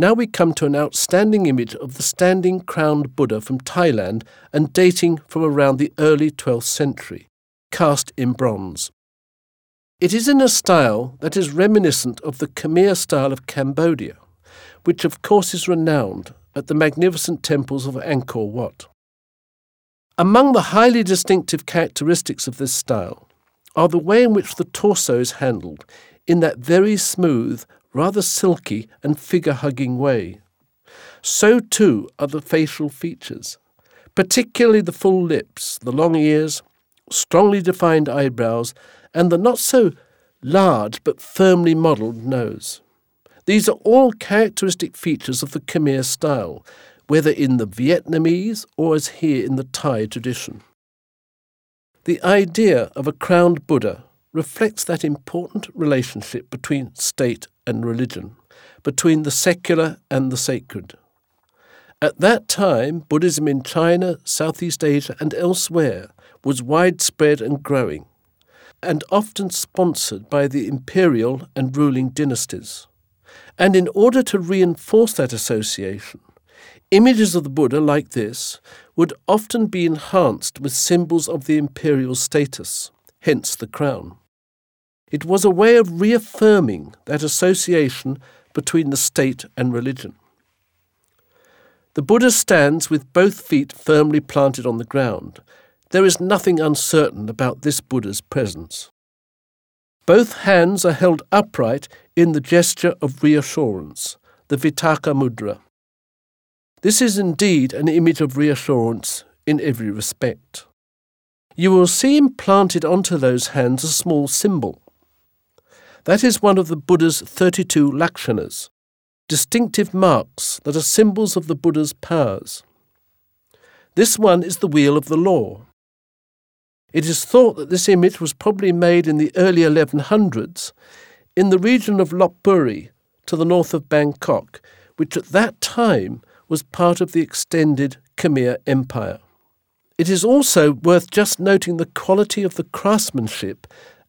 Now we come to an outstanding image of the standing crowned Buddha from Thailand and dating from around the early 12th century, cast in bronze. It is in a style that is reminiscent of the Khmer style of Cambodia, which of course is renowned at the magnificent temples of Angkor Wat. Among the highly distinctive characteristics of this style are the way in which the torso is handled in that very smooth, rather silky and figure hugging way. So too are the facial features, particularly the full lips, the long ears, strongly defined eyebrows, and the not so large but firmly modelled nose. These are all characteristic features of the Khmer style, whether in the Vietnamese or as here in the Thai tradition. The idea of a crowned Buddha reflects that important relationship between state and religion, between the secular and the sacred. At that time, Buddhism in China, Southeast Asia, and elsewhere was widespread and growing, and often sponsored by the imperial and ruling dynasties. And in order to reinforce that association, images of the Buddha like this would often be enhanced with symbols of the imperial status, hence the crown. It was a way of reaffirming that association between the state and religion. The Buddha stands with both feet firmly planted on the ground. There is nothing uncertain about this Buddha's presence. Both hands are held upright in the gesture of reassurance, the Vitarka Mudra. This is indeed an image of reassurance in every respect. You will see implanted onto those hands a small symbol. That is one of the Buddha's 32 lakshanas, distinctive marks that are symbols of the Buddha's powers. This one is the wheel of the law. It is thought that this image was probably made in the early 1100s in the region of Lopburi to the north of Bangkok, which at that time was part of the extended Khmer Empire. It is also worth just noting the quality of the craftsmanship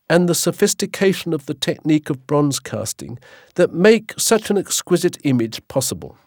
and the sophistication of the technique of bronze casting that make such an exquisite image possible.